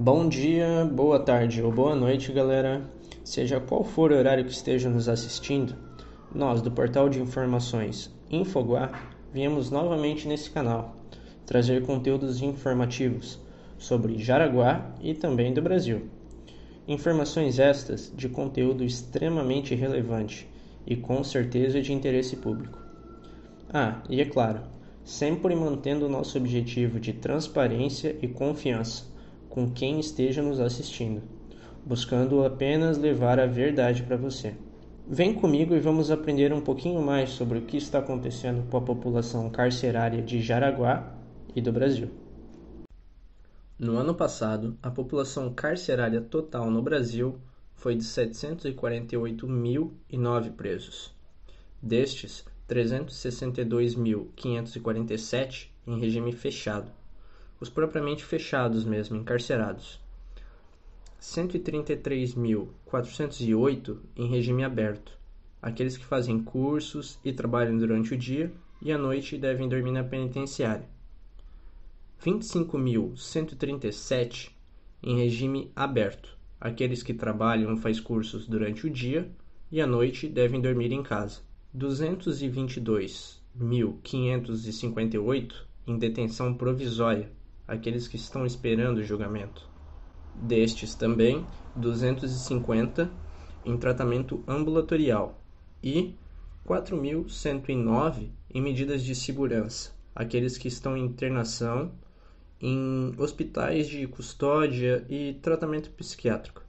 Bom dia, boa tarde ou boa noite, galera. Seja qual for o horário que estejam nos assistindo, nós do portal de informações Infoguá viemos novamente nesse canal trazer conteúdos informativos sobre Jaraguá e também do Brasil. Informações estas de conteúdo extremamente relevante e com certeza de interesse público. Ah, e é claro, sempre mantendo o nosso objetivo de transparência e confiança com quem esteja nos assistindo, buscando apenas levar a verdade para você. Vem comigo e vamos aprender um pouquinho mais sobre o que está acontecendo com a população carcerária de Jaraguá e do Brasil. No ano passado, a população carcerária total no Brasil foi de 748.009 presos. Destes, 362.547 em regime fechado, os propriamente fechados mesmo, encarcerados. 133.408 em regime aberto, aqueles que fazem cursos e trabalham durante o dia e à noite devem dormir na penitenciária. 25.137 em regime aberto. Aqueles que trabalham ou faz cursos durante o dia e à noite devem dormir em casa. 222.558 em detenção provisória, aqueles que estão esperando o julgamento. Destes também, 250 em tratamento ambulatorial e 4.109 em medidas de segurança, aqueles que estão em internação em hospitais de custódia e tratamento psiquiátrico.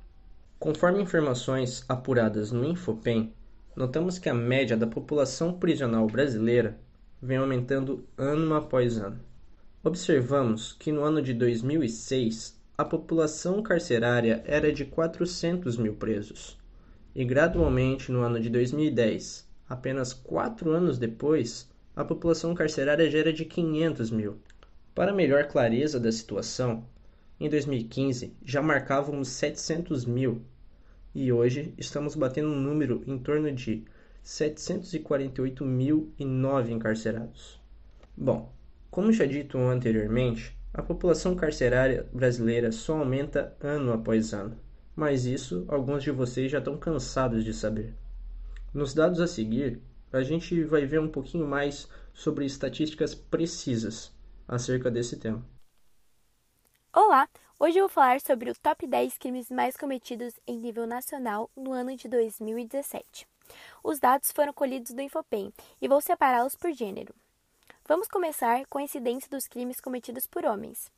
Conforme informações apuradas no Infopem, notamos que a média da população prisional brasileira vem aumentando ano após ano. Observamos que no ano de 2006 a população carcerária era de 400 mil presos, e gradualmente no ano de 2010, apenas quatro anos depois, a população carcerária já era de 500 mil. Para melhor clareza da situação, em 2015 já marcávamos 700 mil e hoje estamos batendo um número em torno de 748.009 encarcerados. Bom, como já dito anteriormente, a população carcerária brasileira só aumenta ano após ano, mas isso alguns de vocês já estão cansados de saber. Nos dados a seguir, a gente vai ver um pouquinho mais sobre estatísticas precisas acerca desse tema. Olá! Hoje eu vou falar sobre o top 10 crimes mais cometidos em nível nacional no ano de 2017. Os dados foram colhidos do Infopem e vou separá-los por gênero. Vamos começar com a incidência dos crimes cometidos por homens.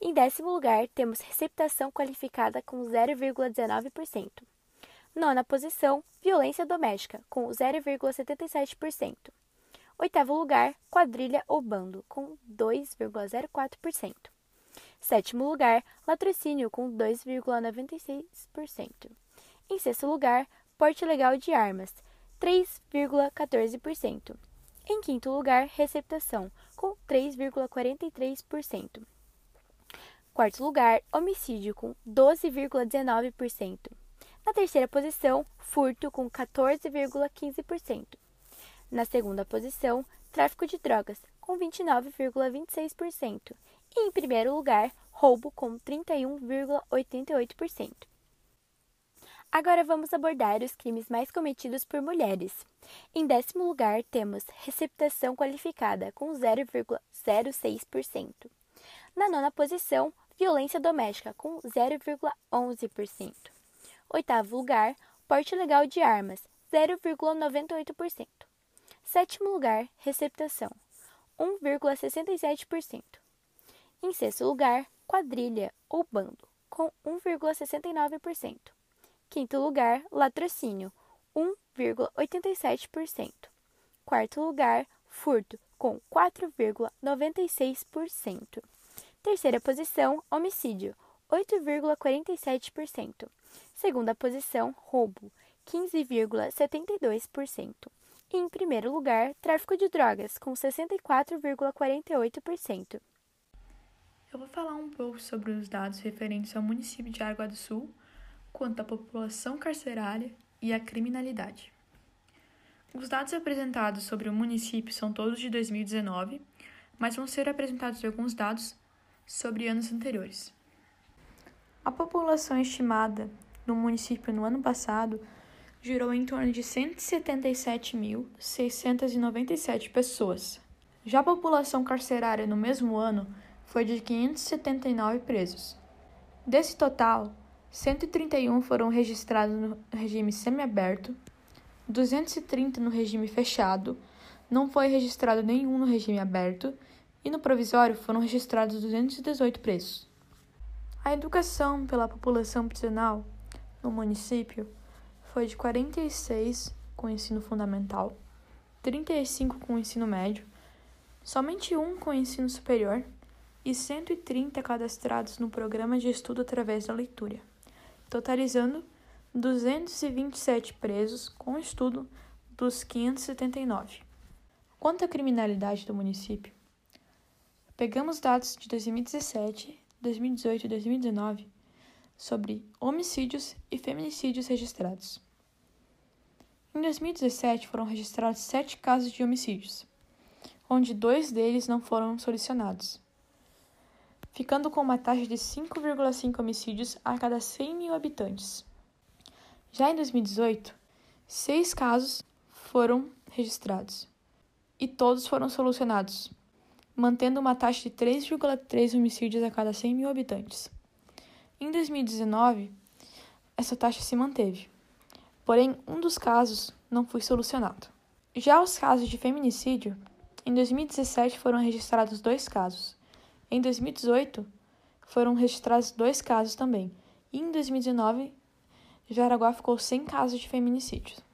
Em décimo lugar, temos receptação qualificada com 0,19%. Nona posição, violência doméstica, com 0,77%. Oitavo lugar, quadrilha ou bando, com 2,04%. Sétimo lugar, latrocínio, com 2,96%. Em sexto lugar, porte legal de armas, 3,14%. Em quinto lugar, receptação, com 3,43%. Quarto lugar, homicídio, com 12,19%. Na terceira posição, furto, com 14,15%. Na segunda posição, tráfico de drogas, com 29,26%. E em primeiro lugar, roubo, com 31,88%. Agora vamos abordar os crimes mais cometidos por mulheres. Em décimo lugar, temos receptação qualificada, com 0,06%. Na nona posição, violência doméstica, com 0,11%. Oitavo lugar, porte legal de armas, 0,98%. Sétimo lugar, receptação, 1,67%. Em sexto lugar, quadrilha ou bando, com 1,69%. Quinto lugar, latrocínio, 1,87%. Quarto lugar, furto, com 4,96%. Terceira posição, homicídio, 8,47%. Segunda posição, roubo, 15,72%. E em primeiro lugar, tráfico de drogas, com 64,48%. Eu vou falar um pouco sobre os dados referentes ao município de Água do Sul, quanto à população carcerária e à criminalidade. Os dados apresentados sobre o município são todos de 2019, mas vão ser apresentados alguns dados sobre anos anteriores. A população estimada no município no ano passado girou em torno de 177.697 pessoas. Já a população carcerária no mesmo ano foi de 579 presos. Desse total, 131 foram registrados no regime semiaberto, 230 no regime fechado, não foi registrado nenhum no regime aberto e no provisório foram registrados 218 presos. A educação pela população prisional no município foi de 46 com ensino fundamental, 35 com ensino médio, somente um com ensino superior e 130 cadastrados no programa de estudo através da leitura, totalizando 227 presos com estudo dos 579. Quanto à criminalidade do município, pegamos dados de 2017, 2018 e 2019 sobre homicídios e feminicídios registrados. Em 2017 foram registrados sete casos de homicídios, onde dois deles não foram solucionados, ficando com uma taxa de 5,5 homicídios a cada 100 mil habitantes. Já em 2018, seis casos foram registrados e todos foram solucionados, mantendo uma taxa de 3,3 homicídios a cada 100 mil habitantes. Em 2019, essa taxa se manteve, porém, um dos casos não foi solucionado. Já os casos de feminicídio, em 2017 foram registrados dois casos. Em 2018, foram registrados dois casos também. E em 2019, Jaraguá ficou sem casos de feminicídios.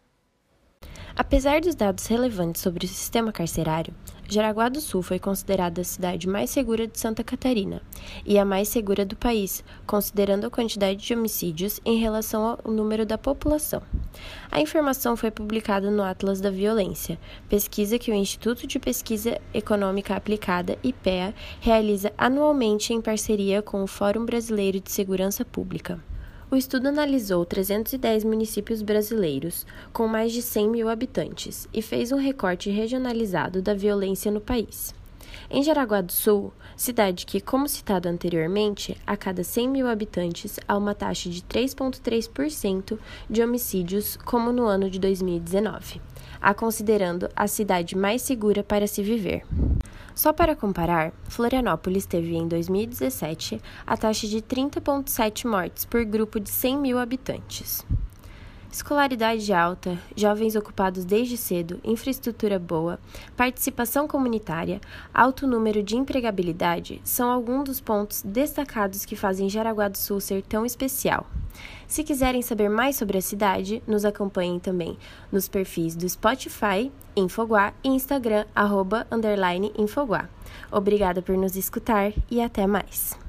Apesar dos dados relevantes sobre o sistema carcerário, Jaraguá do Sul foi considerada a cidade mais segura de Santa Catarina e a mais segura do país, considerando a quantidade de homicídios em relação ao número da população. A informação foi publicada no Atlas da Violência, pesquisa que o Instituto de Pesquisa Econômica Aplicada, IPEA, realiza anualmente em parceria com o Fórum Brasileiro de Segurança Pública. O estudo analisou 310 municípios brasileiros, com mais de 100 mil habitantes, e fez um recorte regionalizado da violência no país. Em Jaraguá do Sul, cidade que, como citado anteriormente, a cada 100 mil habitantes há uma taxa de 3,3% de homicídios, como no ano de 2019, a considerando a cidade mais segura para se viver. Só para comparar, Florianópolis teve em 2017 a taxa de 30,7 mortes por grupo de 100 mil habitantes. Escolaridade alta, jovens ocupados desde cedo, infraestrutura boa, participação comunitária, alto número de empregabilidade são alguns dos pontos destacados que fazem Jaraguá do Sul ser tão especial. Se quiserem saber mais sobre a cidade, nos acompanhem também nos perfis do Spotify, Infoguá e Instagram, arroba, Infoguá. Obrigada por nos escutar e até mais!